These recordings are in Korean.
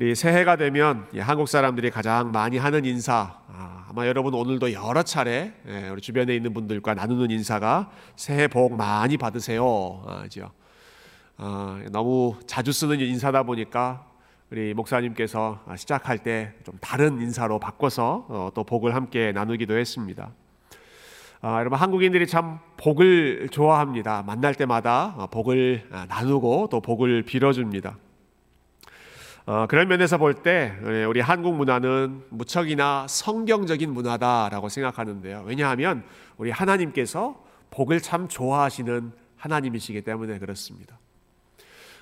우리 새해가 되면 한국 사람들이 가장 많이 하는 인사 아, 마 여러분 오늘도 여러 차례 예, 우리 주변에 있는 분들과 나누는 인사가 새해 복 많이 받으세요. 죠 아, 너무 자주 쓰는 인사다 보니까 우리 목사님께서 시작할 때 좀 다른 인사로 바꿔서 어, 또 복을 함께 나누기도 했습니다. 아, 여러분 한국인들이 참 복을 좋아합니다. 만날 때마다 어, 복을 나누고 또 복을 빌어줍니다. 어, 그런 면에서 볼 때 우리 한국 문화는 무척이나 성경적인 문화다라고 생각하는데요. 왜냐하면 우리 하나님께서 복을 참 좋아하시는 하나님이시기 때문에 그렇습니다.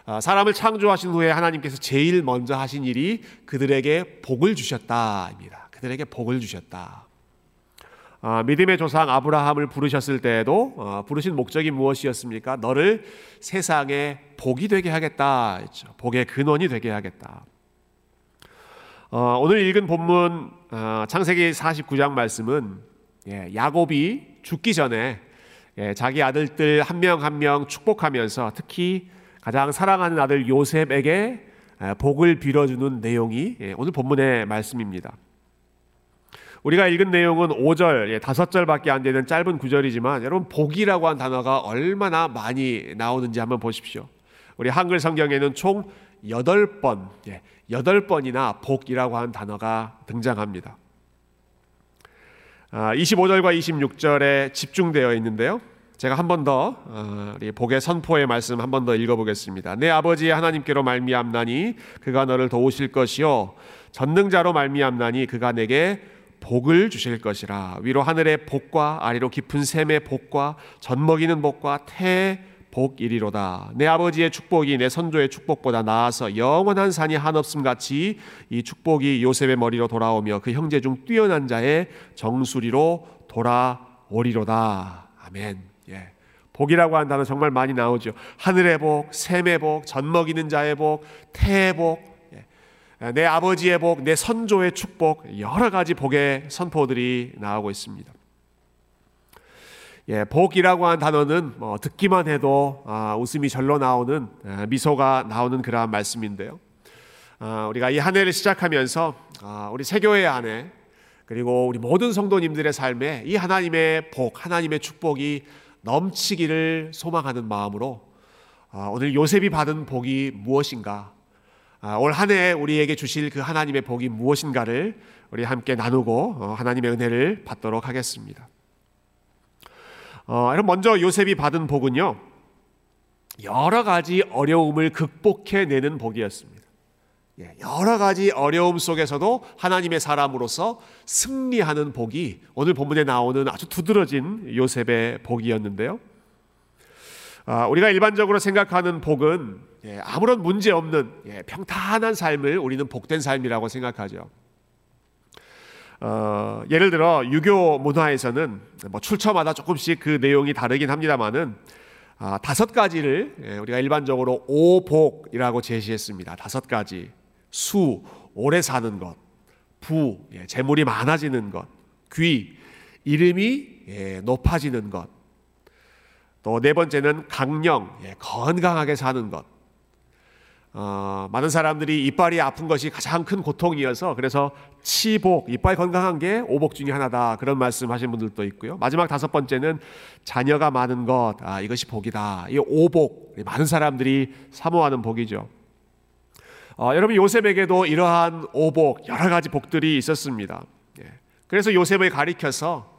어, 사람을 창조하신 후에 하나님께서 제일 먼저 하신 일이 그들에게 복을 주셨다입니다. 그들에게 복을 주셨다. 어, 믿음의 조상 아브라함을 부르셨을 때에도 어, 부르신 목적이 무엇이었습니까? 너를 세상에 복이 되게 하겠다. 복의 근원이 되게 하겠다. 어, 오늘 읽은 본문 어, 창세기 49장 말씀은 예, 야곱이 죽기 전에 예, 자기 아들들 한 명 한 명 축복하면서 특히 가장 사랑하는 아들 요셉에게 복을 빌어주는 내용이 예, 오늘 본문의 말씀입니다. 우리가 읽은 내용은 5절, 5절밖에 안 되는 짧은 구절이지만 여러분 복이라고 한 단어가 얼마나 많이 나오는지 한번 보십시오. 우리 한글 성경에는 총 8번, 8번이나 복이라고 한 단어가 등장합니다. 25절과 아, 26절에 집중되어 있는데요. 제가 한 번더 어, 복의 선포의 말씀 한 번 더 읽어보겠습니다. 내 아버지의 하나님께로 말미암나니 그가 너를 도우실 것이요 전능자로 말미암나니 그가 내게 복을 주실 것이라. 위로 하늘의 복과 아래로 깊은 샘의 복과 젖먹이는 복과 태 복이리로다. 내 아버지의 축복이 내 선조의 축복보다 나아서 영원한 산이 한없음 같이 이 축복이 요셉의 머리로 돌아오며 그 형제 중 뛰어난 자의 정수리로 돌아오리로다. 아멘. 예. 복이라고 한 단어 정말 많이 나오죠. 하늘의 복, 샘의 복, 젖먹이는 자의 복, 태의 복 내 아버지의 복, 내 선조의 축복, 여러 가지 복의 선포들이 나오고 있습니다. 예, 복이라고 한 단어는 뭐 듣기만 해도 아, 웃음이 절로 나오는 아, 미소가 나오는 그러한 말씀인데요. 아, 우리가 이 한 해를 시작하면서 아, 우리 세교회 안에 그리고 우리 모든 성도님들의 삶에 이 하나님의 복, 하나님의 축복이 넘치기를 소망하는 마음으로 아, 오늘 요셉이 받은 복이 무엇인가 아, 올 한 해 우리에게 주실 그 하나님의 복이 무엇인가를 우리 함께 나누고 어, 하나님의 은혜를 받도록 하겠습니다. 어, 먼저 요셉이 받은 복은요 여러 가지 어려움을 극복해내는 복이었습니다. 예, 여러 가지 어려움 속에서도 하나님의 사람으로서 승리하는 복이 오늘 본문에 나오는 아주 두드러진 요셉의 복이었는데요. 아, 우리가 일반적으로 생각하는 복은 예, 아무런 문제 없는 예, 평탄한 삶을 우리는 복된 삶이라고 생각하죠. 어, 예를 들어 유교 문화에서는 뭐 출처마다 조금씩 그 내용이 다르긴 합니다만은 아, 다섯 가지를 예, 우리가 일반적으로 오복이라고 제시했습니다. 다섯 가지 수 오래 사는 것, 부 예, 재물이 많아지는 것, 귀 이름이 예, 높아지는 것, 또 네 번째는 강령 예, 건강하게 사는 것. 어, 많은 사람들이 이빨이 아픈 것이 가장 큰 고통이어서 그래서 치복, 이빨 건강한 게 오복 중에 하나다. 그런 말씀 하신 분들도 있고요. 마지막 다섯 번째는 자녀가 많은 것, 아, 이것이 복이다. 이 오복, 많은 사람들이 사모하는 복이죠. 어, 여러분 요셉에게도 이러한 오복, 여러 가지 복들이 있었습니다. 예. 그래서 요셉을 가리켜서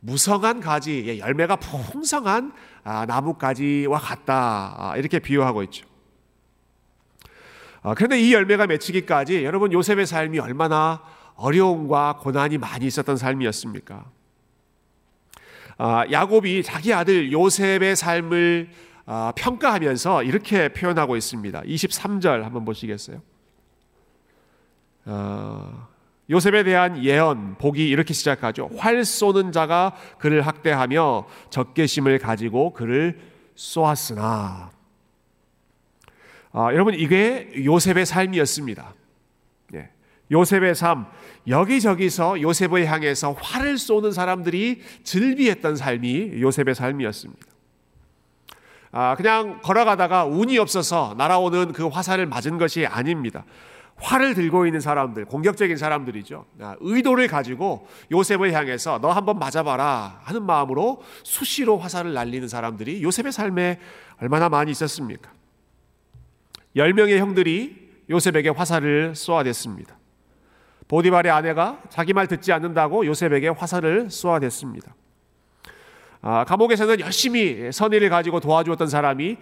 무성한 가지, 예, 열매가 풍성한 아, 나뭇가지와 같다. 아, 이렇게 비유하고 있죠. 아, 그런데 이 열매가 맺히기까지 여러분 요셉의 삶이 얼마나 어려움과 고난이 많이 있었던 삶이었습니까? 아, 야곱이 자기 아들 요셉의 삶을 아, 평가하면서 이렇게 표현하고 있습니다. 23절 한번 보시겠어요? 어, 요셉에 대한 예언, 복이 이렇게 시작하죠. 활 쏘는 자가 그를 학대하며 적개심을 가지고 그를 쏘았으나 아, 여러분 이게 요셉의 삶이었습니다. 예. 요셉의 삶 여기저기서 요셉을 향해서 활을 쏘는 사람들이 즐비했던 삶이 요셉의 삶이었습니다. 아, 그냥 걸어가다가 운이 없어서 날아오는 그 화살을 맞은 것이 아닙니다. 활을 들고 있는 사람들, 공격적인 사람들이죠. 아, 의도를 가지고 요셉을 향해서 너 한번 맞아봐라 하는 마음으로 수시로 화살을 날리는 사람들이 요셉의 삶에 얼마나 많이 있었습니까? 10명의 형들이 요셉에게 화살을 쏘아댔습니다. 보디발의 아내가 자기 말 듣지 않는다고 요셉에게 화살을 쏘아댔습니다. 아, 감옥에서는 열심히 선의를 가지고 도와주었던 사람이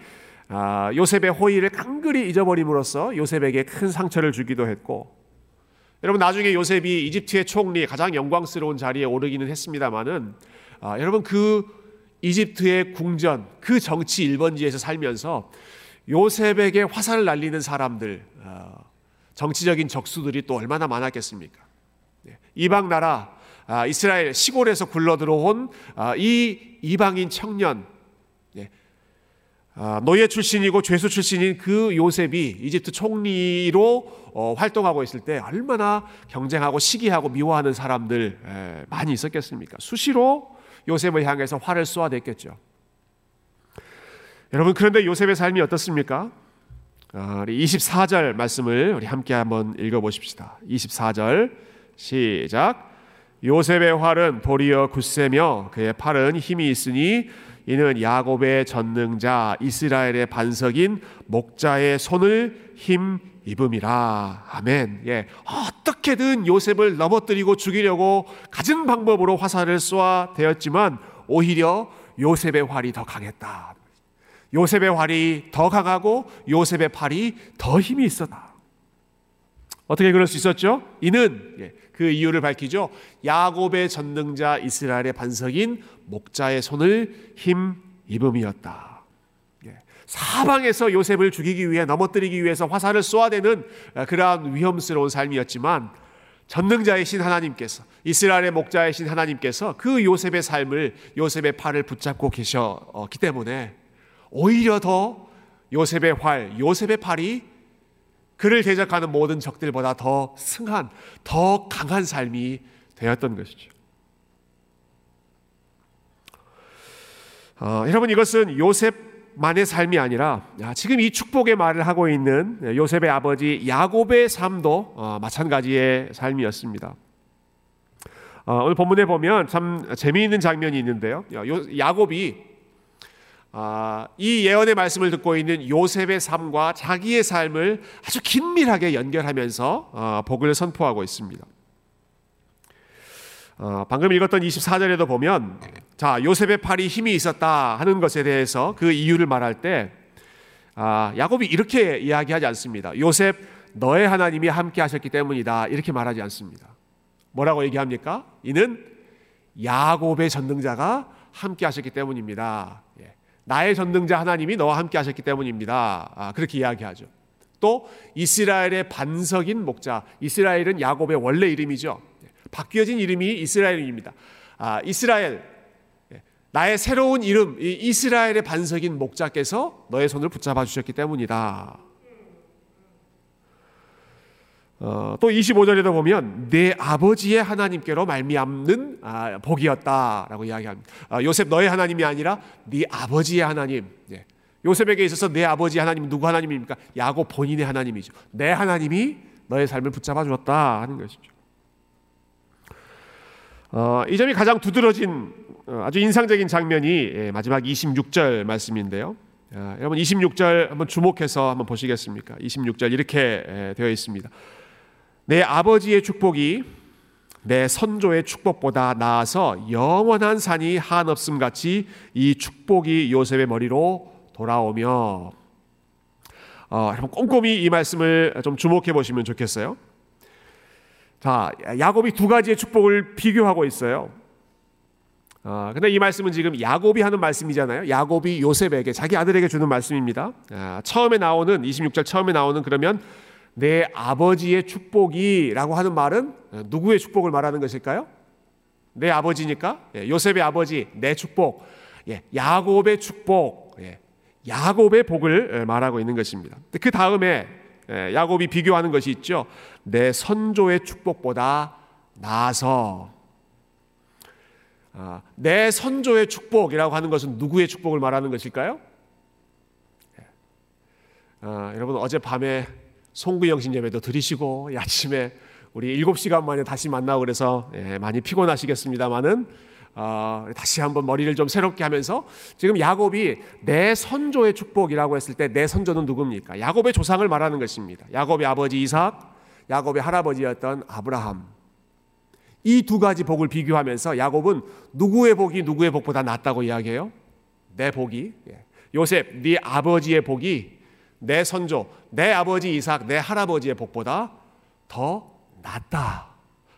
아, 요셉의 호의를 깡그리 잊어버림으로써 요셉에게 큰 상처를 주기도 했고 여러분 나중에 요셉이 이집트의 총리 가장 영광스러운 자리에 오르기는 했습니다마는 아, 여러분 그 이집트의 궁전 그 정치 1번지에서 살면서 요셉에게 화살을 날리는 사람들 아, 정치적인 적수들이 또 얼마나 많았겠습니까? 네, 이방 나라 아, 이스라엘 시골에서 굴러 들어온 아, 이 이방인 청년 노예 출신이고 죄수 출신인 그 요셉이 이집트 총리로 어, 활동하고 있을 때 얼마나 경쟁하고 시기하고 미워하는 사람들 많이 있었겠습니까? 수시로 요셉을 향해서 활을 쏘아댔겠죠. 여러분 그런데 요셉의 삶이 어떻습니까? 우리 24절 말씀을 우리 함께 한번 읽어보십시다. 24절 시작. 요셉의 활은 도리어 굳세며 그의 팔은 힘이 있으니 이는 야곱의 전능자 이스라엘의 반석인 목자의 손을 힘 입음이라. 아멘. 예. 어떻게든 요셉을 넘어뜨리고 죽이려고 가진 방법으로 화살을 쏘아 대었지만 오히려 요셉의 활이 더 강했다. 요셉의 활이 더 강하고 요셉의 팔이 더 힘이 있었다. 어떻게 그럴 수 있었죠? 이는 예, 그 이유를 밝히죠. 야곱의 전능자 이스라엘의 반석인 목자의 손을 힘 입음이었다. 예, 사방에서 요셉을 죽이기 위해 넘어뜨리기 위해서 화살을 쏘아대는 아, 그러한 위험스러운 삶이었지만 전능자이신 하나님께서 이스라엘의 목자이신 하나님께서 그 요셉의 삶을 요셉의 팔을 붙잡고 계셨기 때문에 오히려 더 요셉의 활, 요셉의 팔이 그를 대적하는 모든 적들보다 더 승한, 더 강한 삶이 되었던 것이죠. 어, 여러분 이것은 요셉만의 삶이 아니라 지금 이 축복의 말을 하고 있는 요셉의 아버지 야곱의 삶도 어, 마찬가지의 삶이었습니다. 어, 오늘 본문에 보면 참 재미있는 장면이 있는데요. 야곱이 아, 이 예언의 말씀을 듣고 있는 요셉의 삶과 자기의 삶을 아주 긴밀하게 연결하면서 어, 복을 선포하고 있습니다. 어, 방금 읽었던 24절에도 보면 자 요셉의 팔이 힘이 있었다 하는 것에 대해서 그 이유를 말할 때 아, 야곱이 이렇게 이야기하지 않습니다. 요셉 너의 하나님이 함께 하셨기 때문이다 이렇게 말하지 않습니다. 뭐라고 얘기합니까? 이는 야곱의 전능자가 함께 하셨기 때문입니다. 예. 나의 전능자 하나님이 너와 함께 하셨기 때문입니다. 아, 그렇게 이야기하죠. 또 이스라엘의 반석인 목자, 이스라엘은 야곱의 원래 이름이죠. 바뀌어진 이름이 이스라엘입니다. 아, 이스라엘, 예, 나의 새로운 이름, 이스라엘의 반석인 목자께서 너의 손을 붙잡아 주셨기 때문이다. 어, 또 25절에도 보면 내 아버지의 하나님께로 말미암는 아, 복이었다라고 이야기합니다. 아, 요셉 너의 하나님이 아니라 네 아버지의 하나님. 예. 요셉에게 있어서 내 아버지 하나님은 누구 하나님입니까? 야곱 본인의 하나님이죠. 내 하나님이 너의 삶을 붙잡아 주었다 하는 것이죠. 어, 이 점이 가장 두드러진 어, 아주 인상적인 장면이 예, 마지막 26절 말씀인데요. 아, 여러분 26절 한번 주목해서 한번 보시겠습니까? 26절 이렇게 예, 되어 있습니다. 내 아버지의 축복이 내 선조의 축복보다 나아서 영원한 산이 한없음 같이 이 축복이 요셉의 머리로 돌아오며 어, 꼼꼼히 이 말씀을 좀 주목해 보시면 좋겠어요. 자, 야곱이 두 가지의 축복을 비교하고 있어요. 어, 근데 이 말씀은 지금 야곱이 하는 말씀이잖아요. 야곱이 요셉에게 자기 아들에게 주는 말씀입니다. 아, 처음에 나오는 26절 처음에 나오는 그러면 내 아버지의 축복이라고 하는 말은 누구의 축복을 말하는 것일까요? 내 아버지니까 예, 요셉의 아버지 내 축복, 예, 야곱의 축복, 예, 야곱의 복을 말하고 있는 것입니다. 그 다음에 야곱이 비교하는 것이 있죠. 내 선조의 축복보다 나아서 아, 내 선조의 축복이라고 하는 것은 누구의 축복을 말하는 것일까요? 아, 여러분 어젯밤에 송구영신 예배도 드리시고 아침에 우리 7시간 만에 다시 만나고 그래서 예, 많이 피곤하시겠습니다만은 어, 다시 한번 머리를 좀 새롭게 하면서 지금 야곱이 내 선조의 축복이라고 했을 때 내 선조는 누굽니까? 야곱의 조상을 말하는 것입니다. 야곱의 아버지 이삭, 야곱의 할아버지였던 아브라함. 이 두 가지 복을 비교하면서 야곱은 누구의 복이 누구의 복보다 낫다고 이야기해요? 내 복이 예. 요셉 네 아버지의 복이 내 선조 내 아버지 이삭 내 할아버지의 복보다 더 낫다.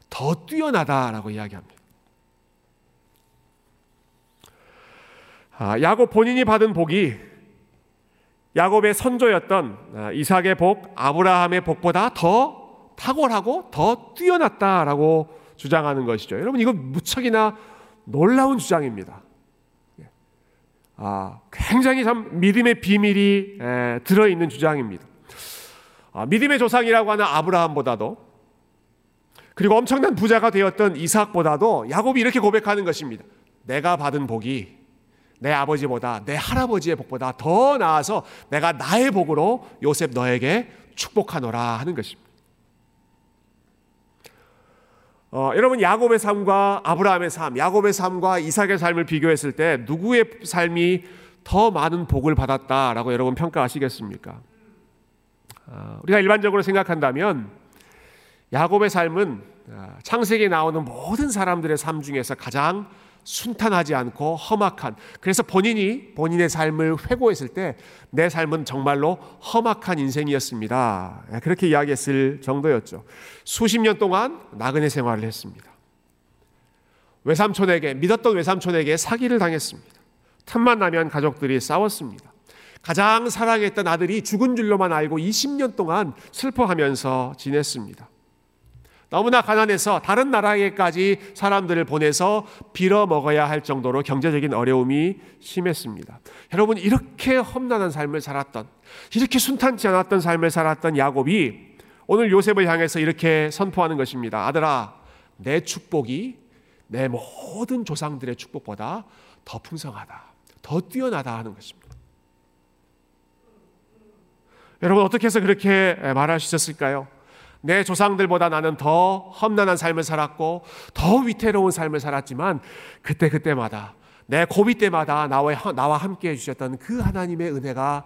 더 뛰어나다라고 이야기합니다. 아, 야곱 본인이 받은 복이 야곱의 선조였던 아, 이삭의 복, 아브라함의 복보다 더 탁월하고 더 뛰어났다라고 주장하는 것이죠. 여러분 이건 무척이나 놀라운 주장입니다. 예. 아, 굉장히 참 믿음의 비밀이 에, 들어있는 주장입니다. 아, 믿음의 조상이라고 하는 아브라함보다도 그리고 엄청난 부자가 되었던 이삭보다도 야곱이 이렇게 고백하는 것입니다. 내가 받은 복이 내 아버지보다 내 할아버지의 복보다 더 나아서 내가 나의 복으로 요셉 너에게 축복하노라 하는 것입니다. 어, 여러분 야곱의 삶과 아브라함의 삶, 야곱의 삶과 이삭의 삶을 비교했을 때 누구의 삶이 더 많은 복을 받았다라고 여러분 평가하시겠습니까? 어, 우리가 일반적으로 생각한다면 야곱의 삶은 어, 창세기에 나오는 모든 사람들의 삶 중에서 가장 순탄하지 않고 험악한 그래서 본인이 본인의 삶을 회고했을 때 내 삶은 정말로 험악한 인생이었습니다. 예, 그렇게 이야기했을 정도였죠. 수십 년 동안 나그네 생활을 했습니다. 외삼촌에게 믿었던 외삼촌에게 사기를 당했습니다. 틈만 나면 가족들이 싸웠습니다. 가장 사랑했던 아들이 죽은 줄로만 알고 20년 동안 슬퍼하면서 지냈습니다. 너무나 가난해서 다른 나라에까지 사람들을 보내서 빌어 먹어야 할 정도로 경제적인 어려움이 심했습니다. 여러분 이렇게 험난한 삶을 살았던 이렇게 순탄치 않았던 삶을 살았던 야곱이 오늘 요셉을 향해서 이렇게 선포하는 것입니다. 아들아, 내 축복이 내 모든 조상들의 축복보다 더 풍성하다. 더 뛰어나다 하는 것입니다. 여러분 어떻게 해서 그렇게 말할 수 있었을까요? 내 조상들보다 나는 더 험난한 삶을 살았고 더 위태로운 삶을 살았지만 그때 그때마다 내 고비 때마다 나와, 함께 해주셨던 그 하나님의 은혜가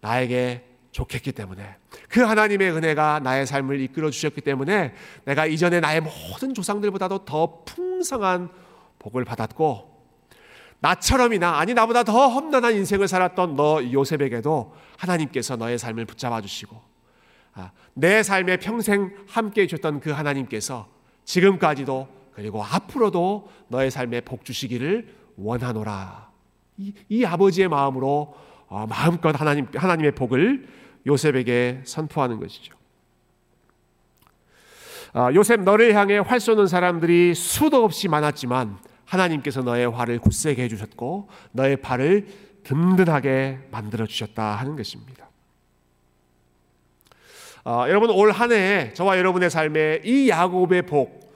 나에게 좋겠기 때문에 그 하나님의 은혜가 나의 삶을 이끌어 주셨기 때문에 내가 이전에 나의 모든 조상들보다도 더 풍성한 복을 받았고 나처럼이나 아니 나보다 더 험난한 인생을 살았던 너 요셉에게도 하나님께서 너의 삶을 붙잡아 주시고 아, 내 삶에 평생 함께 해줬던 그 하나님께서 지금까지도 그리고 앞으로도 너의 삶에 복 주시기를 원하노라. 이, 이 아버지의 마음으로 어, 마음껏 하나님, 하나님의 복을 요셉에게 선포하는 것이죠. 아, 요셉 너를 향해 활 쏘는 사람들이 수도 없이 많았지만 하나님께서 너의 활을 굳세게 해주셨고 너의 팔을 든든하게 만들어 주셨다 하는 것입니다. 어, 여러분 올 한 해 저와 여러분의 삶에 이 야곱의 복,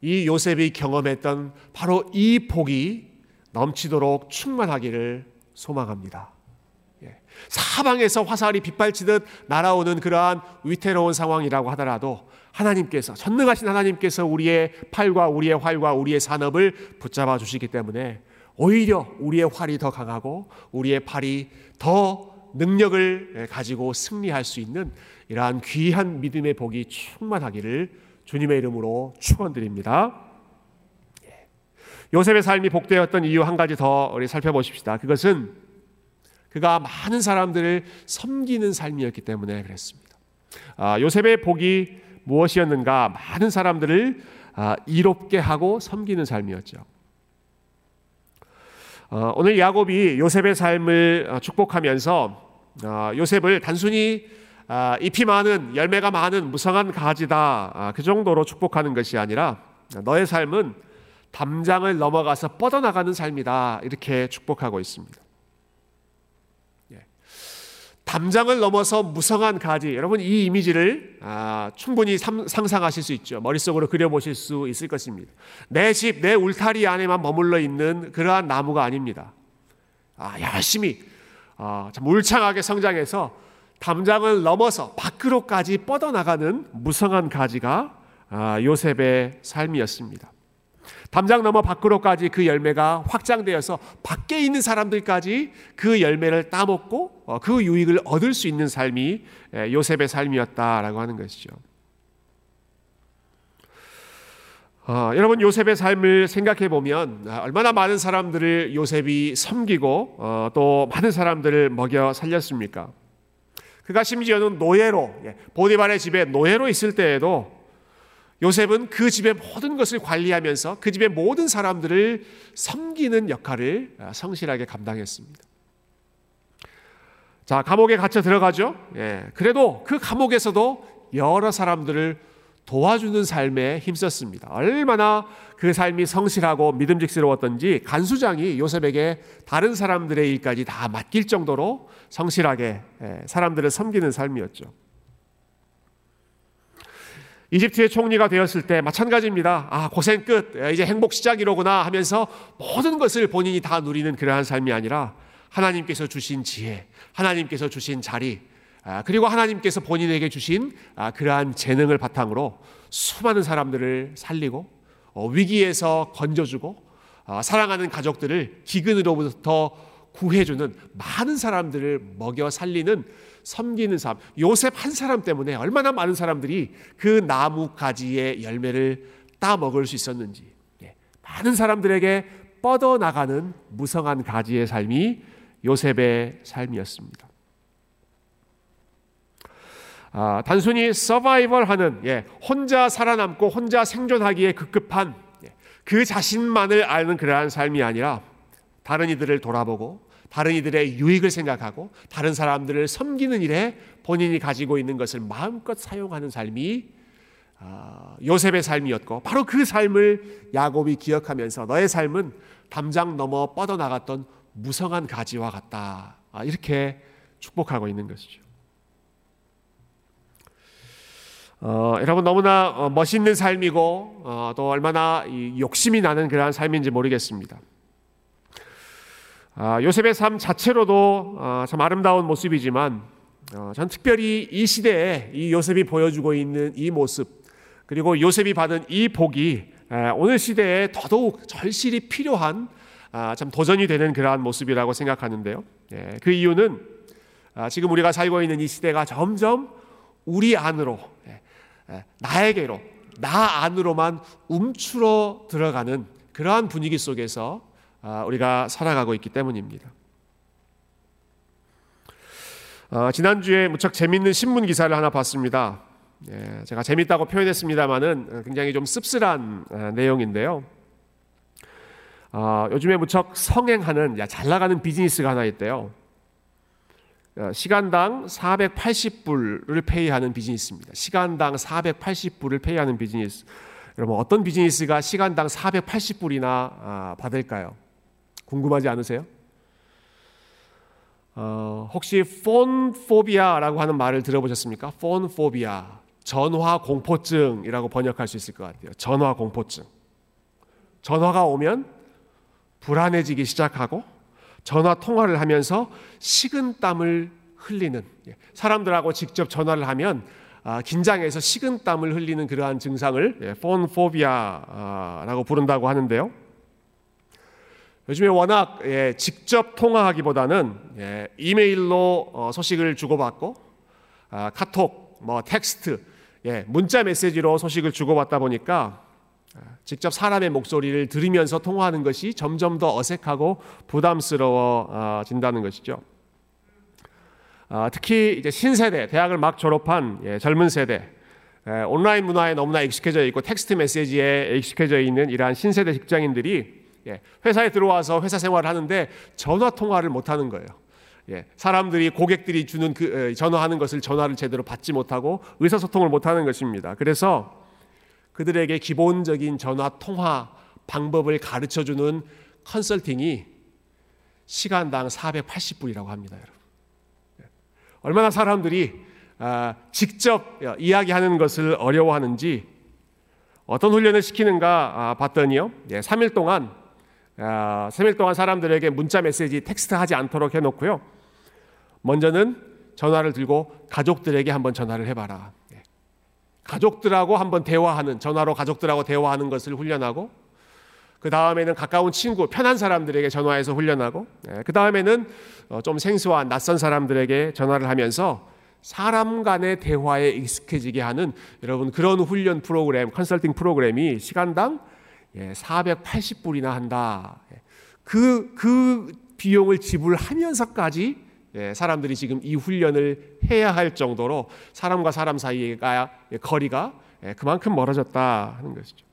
이 요셉이 경험했던 바로 이 복이 넘치도록 충만하기를 소망합니다. 예. 사방에서 화살이 빗발치듯 날아오는 그러한 위태로운 상황이라고 하더라도 하나님께서 전능하신 하나님께서 우리의 팔과 우리의 활과 우리의 산업을 붙잡아 주시기 때문에 오히려 우리의 활이 더 강하고 우리의 팔이 더 능력을 가지고 승리할 수 있는 이러한 귀한 믿음의 복이 충만하기를 주님의 이름으로 축원드립니다. 예. 요셉의 삶이 복되었던 이유 한 가지 더 우리 살펴보십시다. 그것은 그가 많은 사람들을 섬기는 삶이었기 때문에 그랬습니다. 아, 요셉의 복이 무엇이었는가? 많은 사람들을 아, 이롭게 하고 섬기는 삶이었죠. 어, 오늘 야곱이 요셉의 삶을 어, 축복하면서 어, 요셉을 단순히 아, 잎이 많은 열매가 많은 무성한 가지다. 아, 그 정도로 축복하는 것이 아니라 너의 삶은 담장을 넘어가서 뻗어나가는 삶이다. 이렇게 축복하고 있습니다. 예. 담장을 넘어서 무성한 가지. 여러분 이 이미지를 아, 충분히 삼, 상상하실 수 있죠. 머릿속으로 그려보실 수 있을 것입니다. 내 집 내 울타리 안에만 머물러 있는 그러한 나무가 아닙니다. 아, 열심히 아, 참 울창하게 성장해서 담장을 넘어서 밖으로까지 뻗어나가는 무성한 가지가 아, 요셉의 삶이었습니다. 담장 넘어 밖으로까지 그 열매가 확장되어서 밖에 있는 사람들까지 그 열매를 따먹고 어, 그 유익을 얻을 수 있는 삶이 요셉의 삶이었다라고 하는 것이죠. 어, 여러분 요셉의 삶을 생각해 보면 아, 얼마나 많은 사람들을 요셉이 섬기고 어, 또 많은 사람들을 먹여 살렸습니까? 그가 심지어는 노예로 예, 보디발의 집에 노예로 있을 때에도 요셉은 그 집의 모든 것을 관리하면서 그 집의 모든 사람들을 섬기는 역할을 아, 성실하게 감당했습니다. 자, 감옥에 갇혀 들어가죠. 예, 그래도 그 감옥에서도 여러 사람들을 도와주는 삶에 힘썼습니다. 얼마나 그 삶이 성실하고 믿음직스러웠던지 간수장이 요셉에게 다른 사람들의 일까지 다 맡길 정도로 성실하게 예, 사람들을 섬기는 삶이었죠. 이집트의 총리가 되었을 때 마찬가지입니다. 아, 고생 끝. 이제 행복 시작이로구나 하면서 모든 것을 본인이 다 누리는 그러한 삶이 아니라 하나님께서 주신 지혜, 하나님께서 주신 자리, 아, 그리고 하나님께서 본인에게 주신 아, 그러한 재능을 바탕으로 수많은 사람들을 살리고 어, 위기에서 건져주고 아, 사랑하는 가족들을 기근으로부터 구해주는 많은 사람들을 먹여 살리는 섬기는 삶. 요셉 한 사람 때문에 얼마나 많은 사람들이 그 나무 가지의 열매를 따 먹을 수 있었는지. 예, 많은 사람들에게 뻗어 나가는 무성한 가지의 삶이 요셉의 삶이었습니다. 아, 단순히 서바이벌하는 예, 혼자 살아남고 혼자 생존하기에 급급한 예, 그 자신만을 아는 그러한 삶이 아니라 다른 이들을 돌아보고 다른 이들의 유익을 생각하고 다른 사람들을 섬기는 일에 본인이 가지고 있는 것을 마음껏 사용하는 삶이 아, 요셉의 삶이었고 바로 그 삶을 야곱이 기억하면서 너의 삶은 담장 넘어 뻗어나갔던 무성한 가지와 같다 아, 이렇게 축복하고 있는 것이죠. 어, 여러분 너무나 어, 멋있는 삶이고 어, 또 얼마나 욕심이 나는 그러한 삶인지 모르겠습니다. 아, 요셉의 삶 자체로도 아, 참 아름다운 모습이지만 어, 전 특별히 이 시대에 이 요셉이 보여주고 있는 이 모습 그리고 요셉이 받은 이 복이 오늘 시대에 더더욱 절실히 필요한 아, 참 도전이 되는 그러한 모습이라고 생각하는데요. 예, 그 이유는 지금 우리가 살고 있는 이 시대가 점점 우리 안으로 예, 예, 나에게로 나 안으로만 움츠러 들어가는 그러한 분위기 속에서 아, 우리가 살아가고 있기 때문입니다. 어, 지난주에 무척 재밌는 신문 기사를 하나 봤습니다. 예, 제가 재밌다고 표현했습니다만은 굉장히 좀 씁쓸한 어, 내용인데요. 어, 요즘에 무척 성행하는 야, 잘 나가는 비즈니스가 하나 있대요. 어, 시간당 480불을 페이하는 비즈니스입니다. 시간당 480불을 페이하는 비즈니스. 여러분 어떤 비즈니스가 시간당 480불이나 아, 받을까요? 궁금하지 않으세요? 어, 혹시 폰 포비아라고 하는 말을 들어보셨습니까? 폰 포비아, 전화 공포증이라고 번역할 수 있을 것 같아요. 전화 공포증. 전화가 오면 불안해지기 시작하고 전화 통화를 하면서 식은땀을 흘리는 예, 사람들하고 직접 전화를 하면 아, 긴장해서 식은땀을 흘리는 그러한 증상을 폰포비아라고 예, 부른다고 하는데요. 요즘에 워낙 예, 직접 통화하기보다는 예, 이메일로 어, 소식을 주고받고 아, 카톡, 뭐 텍스트, 예, 문자 메시지로 소식을 주고받다 보니까 아, 직접 사람의 목소리를 들으면서 통화하는 것이 점점 더 어색하고 부담스러워진다는 것이죠. 아, 특히 이제 신세대, 대학을 막 졸업한 예, 젊은 세대, 예, 온라인 문화에 너무나 익숙해져 있고 텍스트 메시지에 익숙해져 있는 이러한 신세대 직장인들이 예, 회사에 들어와서 회사 생활을 하는데 전화 통화를 못 하는 거예요. 예, 사람들이 고객들이 주는 그 전화하는 것을 전화를 제대로 받지 못하고 의사소통을 못 하는 것입니다. 그래서 그들에게 기본적인 전화 통화 방법을 가르쳐 주는 컨설팅이 시간당 480불이라고 합니다, 여러분. 예, 얼마나 사람들이 아, 직접 이야기하는 것을 어려워하는지 어떤 훈련을 시키는가 아, 봤더니요. 3일 동안 3일 아, 동안 사람들에게 문자 메시지 텍스트 하지 않도록 해놓고요. 먼저는 전화를 들고 가족들에게 한번 전화를 해봐라. 예. 가족들하고 한번 대화하는 전화로 가족들하고 대화하는 것을 훈련하고 그 다음에는 가까운 친구, 편한 사람들에게 전화해서 훈련하고 예. 그 다음에는 어, 좀 생소한 낯선 사람들에게 전화를 하면서 사람 간의 대화에 익숙해지게 하는 여러분 그런 훈련 프로그램, 컨설팅 프로그램이 시간당 480불이나 예, 한다. 그, 그 비용을 지불하면서까지 예, 사람들이 지금 이 훈련을 해야 할 정도로 사람과 사람 사이가 거리가 예, 그만큼 멀어졌다 하는 것이죠.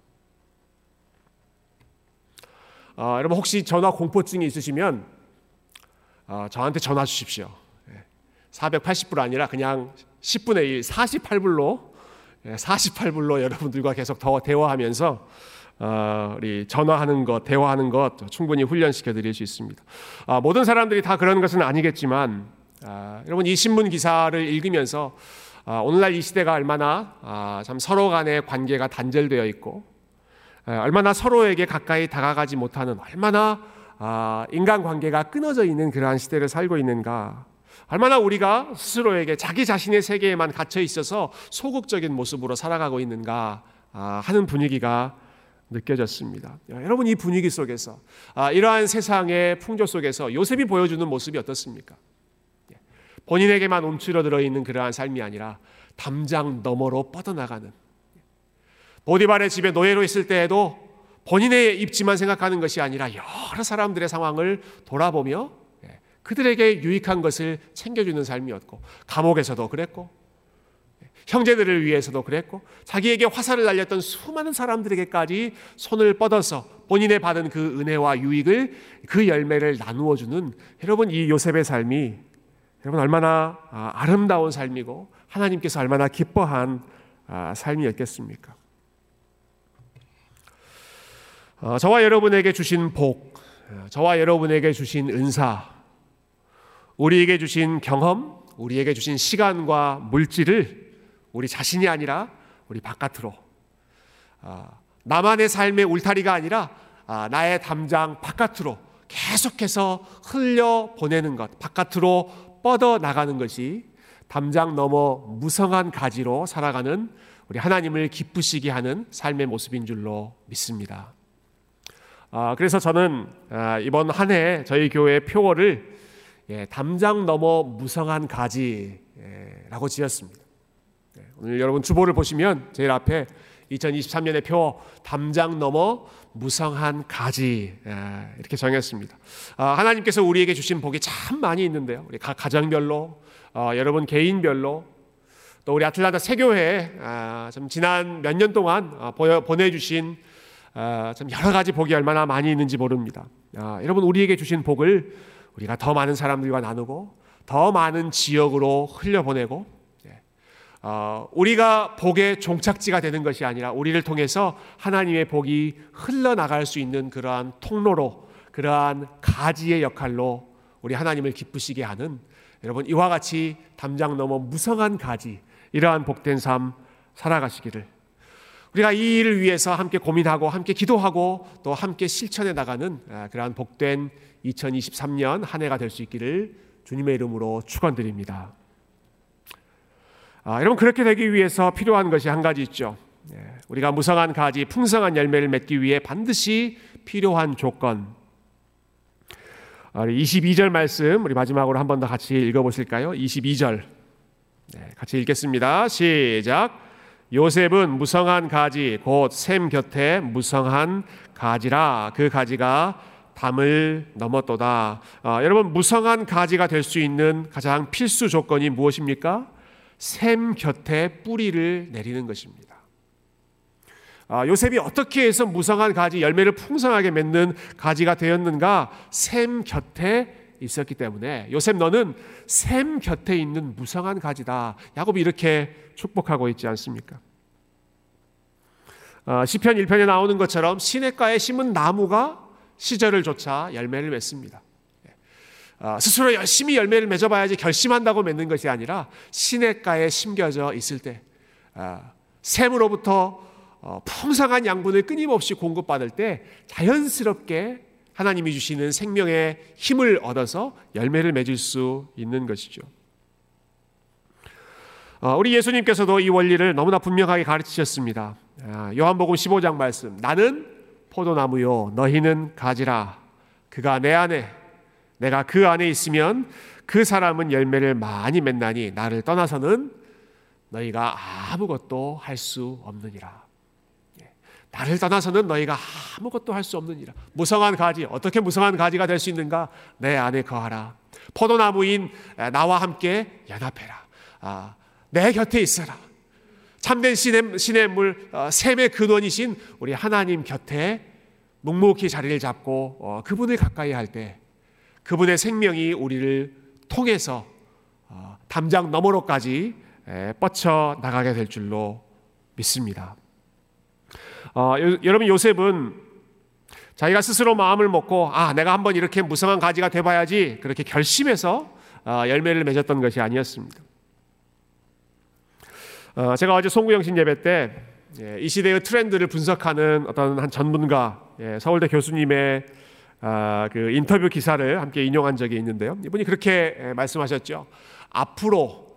어, 여러분 혹시 전화 공포증이 있으시면 어, 저한테 전화 주십시오. 480불 아니라 그냥 10분의 1, 48불로 48불로 여러분들과 계속 더 대화하면서 어, 우리 전화하는 것, 대화하는 것 충분히 훈련시켜 드릴 수 있습니다. 아, 모든 사람들이 다 그런 것은 아니겠지만 아, 여러분 이 신문 기사를 읽으면서 아, 오늘날 이 시대가 얼마나 아, 참 서로 간의 관계가 단절되어 있고 아, 얼마나 서로에게 가까이 다가가지 못하는 얼마나 아, 인간 관계가 끊어져 있는 그러한 시대를 살고 있는가. 얼마나 우리가 스스로에게 자기 자신의 세계에만 갇혀 있어서 소극적인 모습으로 살아가고 있는가 아, 하는 분위기가 느껴졌습니다. 여러분 이 분위기 속에서 아, 이러한 세상의 풍조 속에서 요셉이 보여주는 모습이 어떻습니까? 예, 본인에게만 움츠러들어 있는 그러한 삶이 아니라 담장 너머로 뻗어나가는 보디발의 집에 노예로 있을 때에도 본인의 입지만 생각하는 것이 아니라 여러 사람들의 상황을 돌아보며 예, 그들에게 유익한 것을 챙겨주는 삶이었고 감옥에서도 그랬고 형제들을 위해서도 그랬고 자기에게 화살을 날렸던 수많은 사람들에게까지 손을 뻗어서 본인의 받은 그 은혜와 유익을 그 열매를 나누어 주는 여러분 이 요셉의 삶이 여러분 얼마나 아, 아름다운 삶이고 하나님께서 얼마나 기뻐한 아, 삶이었겠습니까? 어, 저와 여러분에게 주신 복, 저와 여러분에게 주신 은사, 우리에게 주신 경험, 우리에게 주신 시간과 물질을 우리 자신이 아니라 우리 바깥으로 아, 나만의 삶의 울타리가 아니라 아, 나의 담장 바깥으로 계속해서 흘려 보내는 것, 바깥으로 뻗어 나가는 것이 담장 넘어 무성한 가지로 살아가는 우리 하나님을 기쁘시게 하는 삶의 모습인 줄로 믿습니다. 아, 그래서 저는 이번 한 해 저희 교회 표어를 예, 담장 넘어 무성한 가지라고 지었습니다. 오늘 여러분 주보를 보시면 제일 앞에 2023년의 표 담장 넘어 무성한 가지 이렇게 정했습니다. 아, 하나님께서 우리에게 주신 복이 참 많이 있는데요. 우리 각 가정별로 어, 여러분 개인별로 또 우리 아틀란타 세교회 아, 좀 지난 몇 년 동안 어, 보내주신 아, 참 여러 가지 복이 얼마나 많이 있는지 모릅니다. 여러분 우리에게 주신 복을 우리가 더 많은 사람들과 나누고 더 많은 지역으로 흘려보내고 어, 우리가 복의 종착지가 되는 것이 아니라 우리를 통해서 하나님의 복이 흘러나갈 수 있는 그러한 통로로 그러한 가지의 역할로 우리 하나님을 기쁘시게 하는 여러분 이와 같이 담장 넘어 무성한 가지 이러한 복된 삶 살아가시기를 우리가 이 일을 위해서 함께 고민하고 함께 기도하고 또 함께 실천해 나가는 아, 그러한 복된 2023년 한 해가 될 수 있기를 주님의 이름으로 축원드립니다. 아, 여러분 그렇게 되기 위해서 필요한 것이 한 가지 있죠. 예, 우리가 무성한 가지, 풍성한 열매를 맺기 위해 반드시 필요한 조건. 22절 아, 말씀 우리 마지막으로 한 번 더 같이 읽어보실까요? 22절 네, 같이 읽겠습니다. 시작. 요셉은 무성한 가지 곧 샘 곁에 무성한 가지라 그 가지가 담을 넘었도다. 아, 여러분 무성한 가지가 될 수 있는 가장 필수 조건이 무엇입니까? 샘 곁에 뿌리를 내리는 것입니다. 아, 요셉이 어떻게 해서 무성한 가지 열매를 풍성하게 맺는 가지가 되었는가? 샘 곁에 있었기 때문에 요셉 너는 샘 곁에 있는 무성한 가지다. 야곱이 이렇게 축복하고 있지 않습니까? 아, 시편 1편에 나오는 것처럼 시냇가에 심은 나무가 시절을 쫓아 열매를 맺습니다. 어, 스스로 열심히 열매를 맺어봐야지 결심한다고 맺는 것이 아니라 시냇가에 심겨져 있을 때 어, 샘으로부터 어, 풍성한 양분을 끊임없이 공급받을 때 자연스럽게 하나님이 주시는 생명의 힘을 얻어서 열매를 맺을 수 있는 것이죠. 어, 우리 예수님께서도 이 원리를 너무나 분명하게 가르치셨습니다. 아, 요한복음 15장 말씀. 나는 포도나무요, 너희는 가지라. 그가 내 안에, 내가 그 안에 있으면 그 사람은 열매를 많이 맺나니 나를 떠나서는 너희가 아무것도 할 수 없느니라. 예, 나를 떠나서는 너희가 아무것도 할 수 없느니라. 무성한 가지, 어떻게 무성한 가지가 될 수 있는가? 내 안에 거하라. 포도나무인 나와 함께 연합해라. 아, 내 곁에 있어라. 참된 신의, 신의 물, 어, 샘의 근원이신 우리 하나님 곁에 묵묵히 자리를 잡고 어, 그분을 가까이 할 때 그분의 생명이 우리를 통해서 어, 담장 너머로까지 에, 뻗쳐 나가게 될 줄로 믿습니다. 어, 요, 여러분 요셉은 자기가 스스로 마음을 먹고 아 내가 한번 이렇게 무성한 가지가 돼봐야지 그렇게 결심해서 어, 열매를 맺었던 것이 아니었습니다. 어, 제가 어제 송구영신 예배 때이 예, 시대의 트렌드를 분석하는 어떤 한 전문가 예, 서울대 교수님의 아, 그 인터뷰 기사를 함께 인용한 적이 있는데요. 이분이 그렇게 예, 말씀하셨죠. 앞으로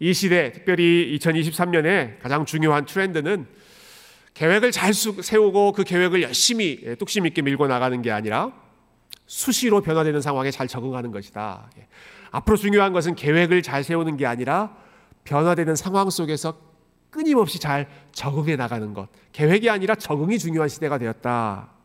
이 시대, 특별히 2023년에 가장 중요한 트렌드는 계획을 잘 세우고 그 계획을 열심히 뚝심 있게 밀고 나가는 게 아니라 수시로 변화되는 상황에 잘 적응하는 것이다. 앞으로 중요한 것은 계획을 잘 세우는 게 아니라 변화되는 상황 속에서 끊임없이 잘 적응해 나가는 것. 계획이 아니라 적응이 중요한 시대가 되었다.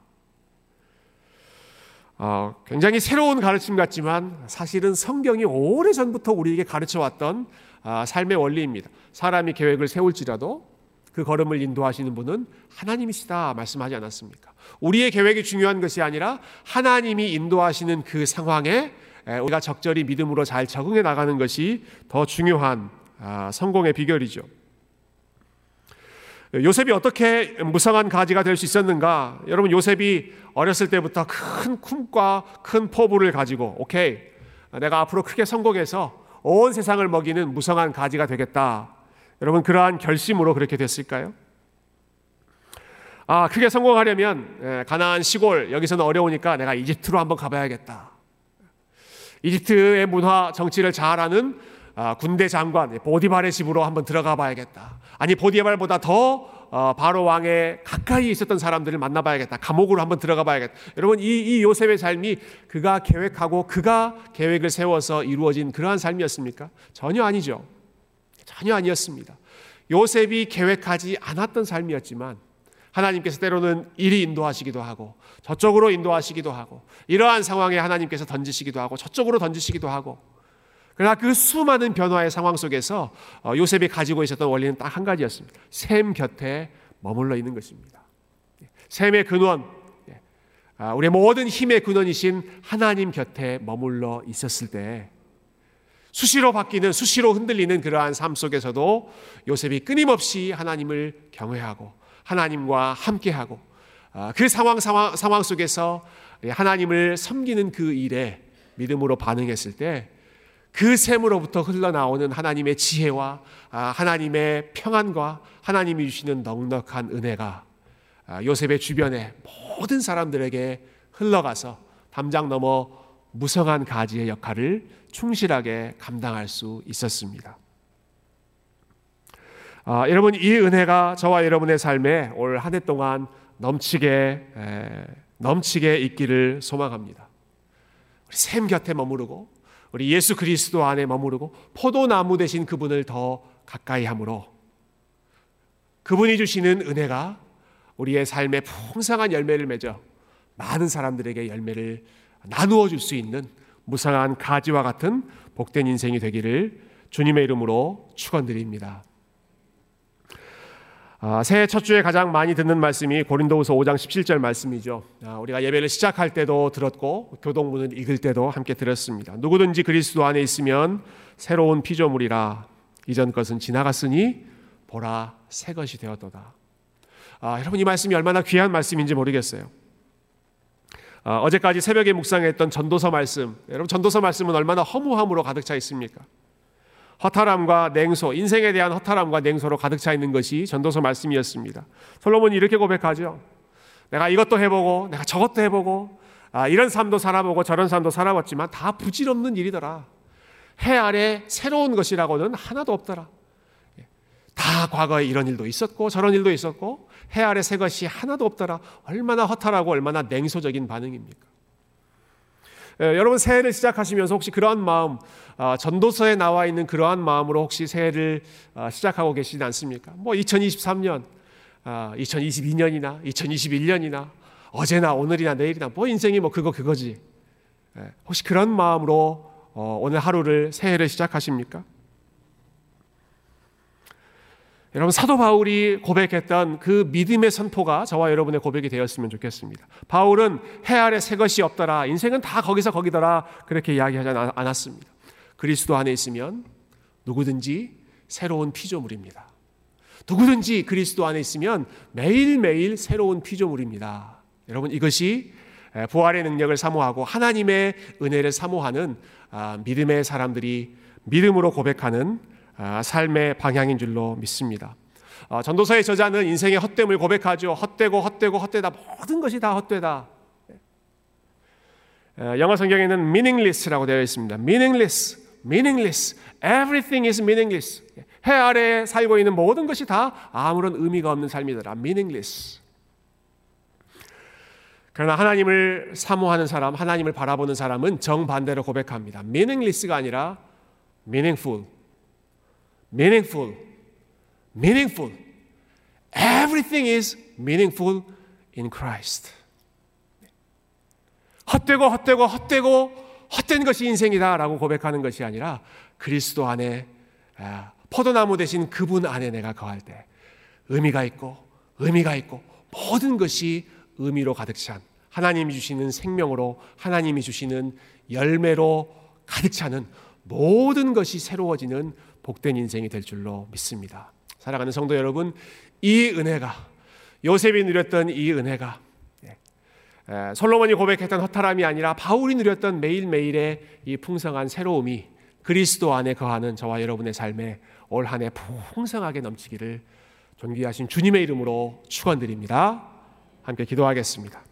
어, 굉장히 새로운 가르침 같지만 사실은 성경이 오래 전부터 우리에게 가르쳐 왔던 아, 삶의 원리입니다. 사람이 계획을 세울지라도 그 걸음을 인도하시는 분은 하나님이시다 말씀하지 않았습니까? 우리의 계획이 중요한 것이 아니라 하나님이 인도하시는 그 상황에 우리가 적절히 믿음으로 잘 적응해 나가는 것이 더 중요한 아, 성공의 비결이죠. 요셉이 어떻게 무성한 가지가 될 수 있었는가? 여러분 요셉이 어렸을 때부터 큰 꿈과 큰 포부를 가지고 오케이 내가 앞으로 크게 성공해서 온 세상을 먹이는 무성한 가지가 되겠다. 여러분 그러한 결심으로 그렇게 됐을까요? 아 크게 성공하려면 예, 가나안 시골 여기서는 어려우니까 내가 이집트로 한번 가봐야겠다. 이집트의 문화 정치를 잘 아는 아, 군대 장관 보디발의 집으로 한번 들어가 봐야겠다. 아니 보디발보다 더 어, 바로 왕의 가까이 있었던 사람들을 만나봐야겠다. 감옥으로 한번 들어가 봐야겠다. 여러분 이, 이 요셉의 삶이 그가 계획하고 그가 계획을 세워서 이루어진 그러한 삶이었습니까? 전혀 아니죠. 전혀 아니었습니다. 요셉이 계획하지 않았던 삶이었지만 하나님께서 때로는 이리 인도하시기도 하고 저쪽으로 인도하시기도 하고 이러한 상황에 하나님께서 던지시기도 하고 저쪽으로 던지시기도 하고 그러나 그 수많은 변화의 상황 속에서 어, 요셉이 가지고 있었던 원리는 딱 한 가지였습니다. 샘 곁에 머물러 있는 것입니다. 샘의 근원, 예. 아, 우리의 모든 힘의 근원이신 하나님 곁에 머물러 있었을 때 수시로 바뀌는 수시로 흔들리는 그러한 삶 속에서도 요셉이 끊임없이 하나님을 경외하고 하나님과 함께하고 아, 그 상황, 상황 상황 속에서 하나님을 섬기는 그 일에 믿음으로 반응했을 때 그 샘으로부터 흘러나오는 하나님의 지혜와 아, 하나님의 평안과 하나님이 주시는 넉넉한 은혜가 아, 요셉의 주변에 모든 사람들에게 흘러가서 담장 넘어 무성한 가지의 역할을 충실하게 감당할 수 있었습니다. 아, 여러분 이 은혜가 저와 여러분의 삶에 올 한 해 동안 넘치게 에, 넘치게 있기를 소망합니다. 샘 곁에 머무르고 우리 예수 그리스도 안에 머무르고 포도나무 대신 그분을 더 가까이 함으로 그분이 주시는 은혜가 우리의 삶에 풍성한 열매를 맺어 많은 사람들에게 열매를 나누어 줄 수 있는 무상한 가지와 같은 복된 인생이 되기를 주님의 이름으로 축원드립니다. 아, 새해 첫 주에 가장 많이 듣는 말씀이 고린도후서 5장 17절 말씀이죠. 아, 우리가 예배를 시작할 때도 들었고 교동문을 읽을 때도 함께 들었습니다. 누구든지 그리스도 안에 있으면 새로운 피조물이라 이전 것은 지나갔으니 보라 새 것이 되었도다. 아, 여러분 이 말씀이 얼마나 귀한 말씀인지 모르겠어요. 아, 어제까지 새벽에 묵상했던 전도서 말씀, 여러분 전도서 말씀은 얼마나 허무함으로 가득 차 있습니까? 허탈함과 냉소, 인생에 대한 허탈함과 냉소로 가득 차 있는 것이 전도서 말씀이었습니다. 솔로몬이 이렇게 고백하죠. 내가 이것도 해보고, 내가 저것도 해보고, 아, 이런 삶도 살아보고 저런 삶도 살아봤지만 다 부질없는 일이더라. 해 아래 새로운 것이라고는 하나도 없더라. 다 과거에 이런 일도 있었고 저런 일도 있었고 해 아래 새 것이 하나도 없더라. 얼마나 허탈하고 얼마나 냉소적인 반응입니까? 예, 여러분 새해를 시작하시면서 혹시 그러한 마음, 아, 전도서에 나와 있는 그러한 마음으로 혹시 새해를 아, 시작하고 계시지 않습니까? 뭐 2023년, 아, 2022년이나 2021년이나 어제나 오늘이나 내일이나 뭐 인생이 뭐 그거 그거지. 예, 혹시 그런 마음으로 어, 오늘 하루를 새해를 시작하십니까? 여러분 사도 바울이 고백했던 그 믿음의 선포가 저와 여러분의 고백이 되었으면 좋겠습니다. 바울은 해 아래 새 것이 없더라. 인생은 다 거기서 거기더라. 그렇게 이야기하지 않았습니다. 그리스도 안에 있으면 누구든지 새로운 피조물입니다. 누구든지 그리스도 안에 있으면 매일매일 새로운 피조물입니다. 여러분 이것이 부활의 능력을 사모하고 하나님의 은혜를 사모하는 아, 믿음의 사람들이 믿음으로 고백하는 아, 삶의 방향인 줄로 믿습니다. 아, 전도서의 저자는 인생의 헛됨을 고백하죠. 헛되고 헛되고 헛되다 모든 것이 다 헛되다. 영어 성경에는 meaningless라고 되어 있습니다. meaningless, meaningless, everything is meaningless. 해 아래에 살고 있는 모든 것이 다 아무런 의미가 없는 삶이더라. meaningless. 그러나 하나님을 사모하는 사람, 하나님을 바라보는 사람은 정반대로 고백합니다. meaningless가 아니라 meaningful. Meaningful, meaningful. Everything is meaningful in Christ. 헛되고 헛되고 헛되고 헛된 것이 인생이다라고 고백하는 것이 아니라 그리스도 안에 포도나무 대신 그분 안에 내가 거할 때 의미가 있고 의미가 있고 모든 것이 의미로 가득 찬 하나님이 주시는 생명으로 하나님이 주시는 열매로 가득 차는 모든 것이 새로워지는 복된 인생이 될 줄로 믿습니다. 사랑하는 성도 여러분, 이 은혜가 요셉이 누렸던 이 은혜가 예, 솔로몬이 고백했던 허탈함이 아니라 바울이 누렸던 매일매일의 이 풍성한 새로움이 그리스도 안에 거하는 저와 여러분의 삶에 올 한해 풍성하게 넘치기를 존귀하신 주님의 이름으로 축원드립니다. 함께 기도하겠습니다.